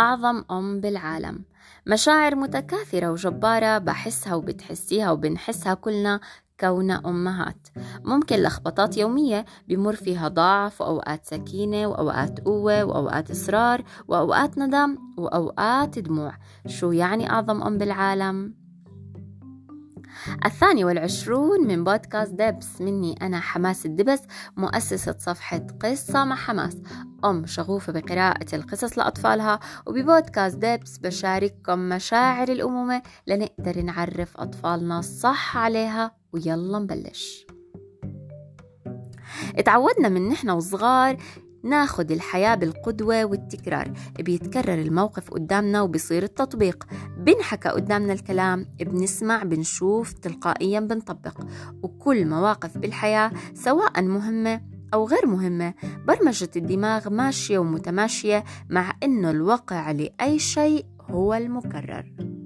أعظم أم بالعالم. مشاعر متكاثرة وجبارة بحسها وبتحسيها وبنحسها كلنا كون أمهات. ممكن لخبطات يومية بمر فيها ضعف وأوقات سكينة وأوقات قوة وأوقات إصرار وأوقات ندم وأوقات دموع. شو يعني أعظم أم بالعالم؟ الثاني والعشرون من بودكاست دبس. مني أنا حماس الدبس مؤسسة صفحة قصة مع حماس. أم شغوفة بقراءة القصص لأطفالها وببودكاست دبس بشارككم مشاعر الأمومة لنقدر نعرف أطفالنا صح عليها ويلا نبلش. اتعودنا من نحن وصغار ناخد الحياة بالقدوة والتكرار. بيتكرر الموقف قدامنا وبصير التطبيق. بنحكى قدامنا الكلام بنسمع بنشوف تلقائيا بنطبق. وكل مواقف بالحياة سواء مهمة أو غير مهمة برمجة الدماغ ماشية ومتماشية مع إنه الواقع لأي شيء هو المكرر.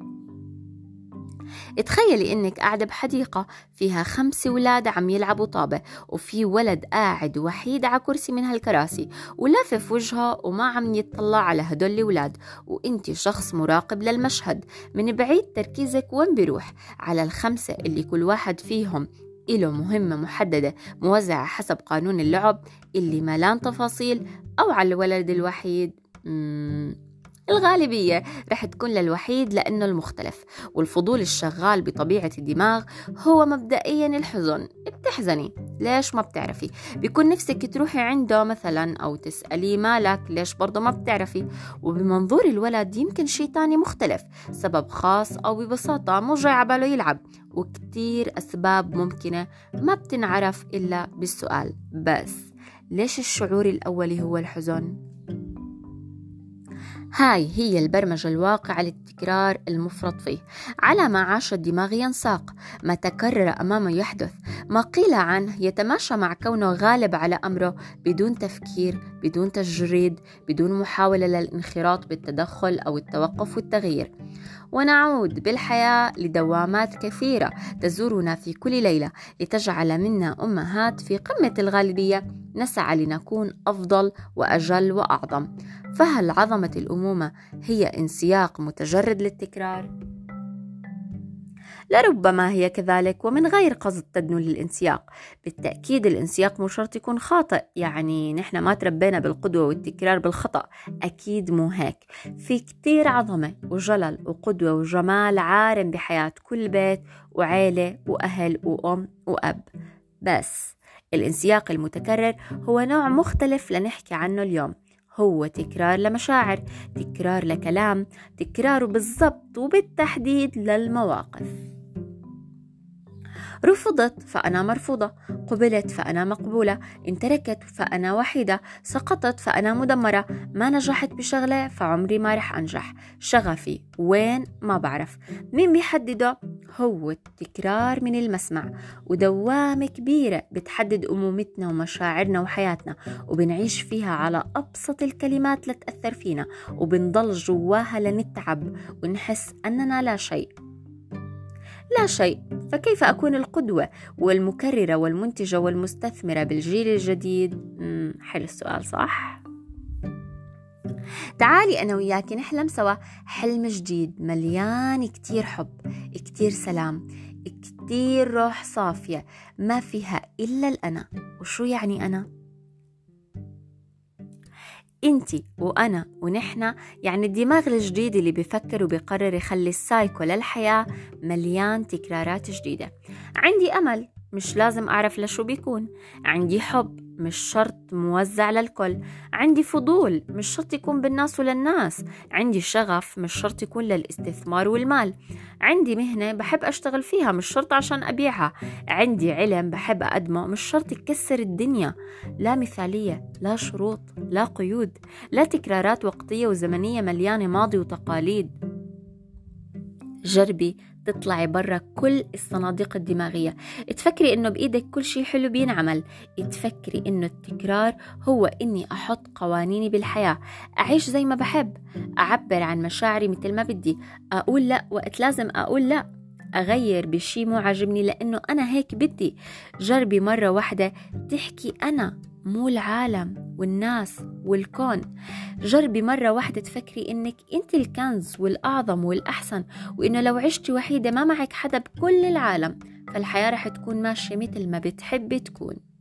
تخيلي إنك قاعدة بحديقة فيها خمس ولاد عم يلعبوا طابة وفي ولد قاعد وحيد على كرسي من هالكراسي ولافف وجهه وما عم يطلع على هدول الولاد. وانت شخص مراقب للمشهد من بعيد تركيزك وين بيروح؟ على الخمسة اللي كل واحد فيهم إله مهمة محددة موزعة حسب قانون اللعب اللي ملان تفاصيل أو على الولد الوحيد. الغالبية رح تكون للوحيد لأنه المختلف والفضول الشغال بطبيعة الدماغ هو مبدئيا الحزن. بتحزني ليش ما بتعرفي؟ بيكون نفسك تروحي عنده مثلا أو تسأليه مالك ليش برضه ما بتعرفي؟ وبمنظور الولد يمكن شيء تاني مختلف سبب خاص أو ببساطة مو جاي عباله يلعب. وكتير أسباب ممكنة ما بتنعرف إلا بالسؤال. بس ليش الشعور الأولي هو الحزن؟ هاي هي البرمجة الواقعة للتكرار المفرط فيه. على ما عاش الدماغ ينساق. ما تكرر أمامه يحدث. ما قيل عنه يتماشى مع كونه غالب على أمره بدون تفكير بدون تجريد بدون محاولة للانخراط بالتدخل أو التوقف والتغيير. ونعود بالحياة لدوامات كثيرة تزورنا في كل ليلة لتجعل منا أمهات في قمة الغالبية نسعى لنكون أفضل وأجل وأعظم فهل عظمة الأمومة هي انسياق متجرد للتكرار؟ لربما هي كذلك ومن غير قصد تدنو للانسياق. بالتأكيد الانسياق مو شرط يكون خاطئ يعني نحن ما تربينا بالقدوة والتكرار بالخطأ. أكيد مو هيك. في كتير عظمة وجلل وقدوة وجمال عارم بحياة كل بيت وعيلة وأهل وأم وأب. بس الانسياق المتكرر هو نوع مختلف لنحكي عنه اليوم. هو تكرار لمشاعر تكرار لكلام تكراره بالضبط وبالتحديد للمواقف. رفضت فأنا مرفوضة. قبلت فأنا مقبولة. انتركت فأنا وحيدة. سقطت فأنا مدمرة. ما نجحت بشغلة فعمري ما رح أنجح. شغفي وين؟ ما بعرف. مين بيحدده؟ هو التكرار من المسمع. ودوامة كبيرة بتحدد أمومتنا ومشاعرنا وحياتنا. وبنعيش فيها على أبسط الكلمات لتأثر فينا. وبنضل جواها لنتعب. ونحس أننا لا شيء. لا شيء فكيف أكون القدوة والمكررة والمنتجة والمستثمرة بالجيل الجديد؟ حلو السؤال صح؟ تعالي أنا وياك نحلم سوا حلم جديد مليان كتير حب كتير سلام كتير روح صافية ما فيها إلا الأنا وشو يعني أنا؟ انت وانا ونحنا يعني الدماغ الجديد اللي بفكر وبيقرر يخلي السايكو للحياة مليان تكرارات جديدة. عندي أمل مش لازم أعرف لشو بيكون. عندي حب مش شرط موزع للكل. عندي فضول مش شرط يكون بالناس وللناس عندي شغف مش شرط يكون للاستثمار والمال. عندي مهنة بحب أشتغل فيها مش شرط عشان أبيعها. عندي علم بحب أقدمه مش شرط يكسر الدنيا. لا مثالية لا شروط لا قيود لا تكرارات وقتية وزمنية مليانة ماضي وتقاليد. جربي تطلعي برا كل الصناديق الدماغية. تفكري إنه بإيدك كل شيء حلو بينعمل. تفكري إنه التكرار هو إني أحط قوانيني بالحياة. أعيش زي ما بحب. أعبر عن مشاعري مثل ما بدي. أقول لا وقت لازم أقول لا. أغير بشي مو عاجبني لأنه أنا هيك بدي جربي مرة واحدة تحكي أنا مو العالم والناس والكون. جربي مرة واحدة تفكري إنك أنت الكنز والأعظم والأحسن وإنه لو عشتي وحيدة ما معك حدا بكل العالم فالحياة رح تكون ماشية مثل ما بتحبي تكون.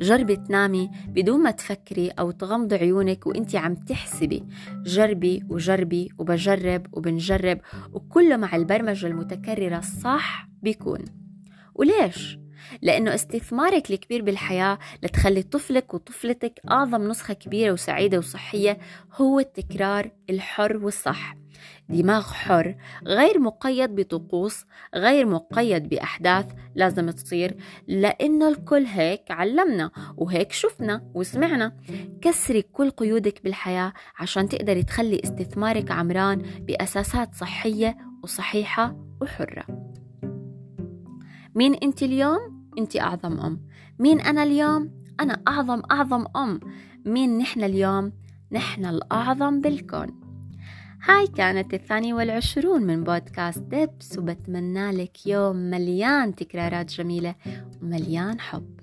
جربي تنامي بدون ما تفكري أو تغمضي عيونك وانت عم تحسبي. جربي وجربي وبجرب وبنجرب وكله مع البرمجة المتكررة الصح بيكون. وليش؟ لأنه استثمارك الكبير بالحياة لتخلي طفلك وطفلتك أعظم نسخة كبيرة وسعيدة وصحية هو التكرار الحر والصح. دماغ حر غير مقيد بطقوس غير مقيد بأحداث لازم تصير لأنه الكل هيك علمنا وهيك شفنا وسمعنا كسري كل قيودك بالحياة عشان تقدري تخلي استثمارك عمران بأساسات صحية وصحيحة وحرة مين أنت اليوم؟ أنت أعظم أم مين أنا اليوم؟ أنا أعظم أعظم أم مين نحن اليوم؟ نحن الأعظم بالكون هاي كانت الثانية والعشرون من بودكاست دبس وبتمنى لك يوم مليان تكرارات جميلة ومليان حب.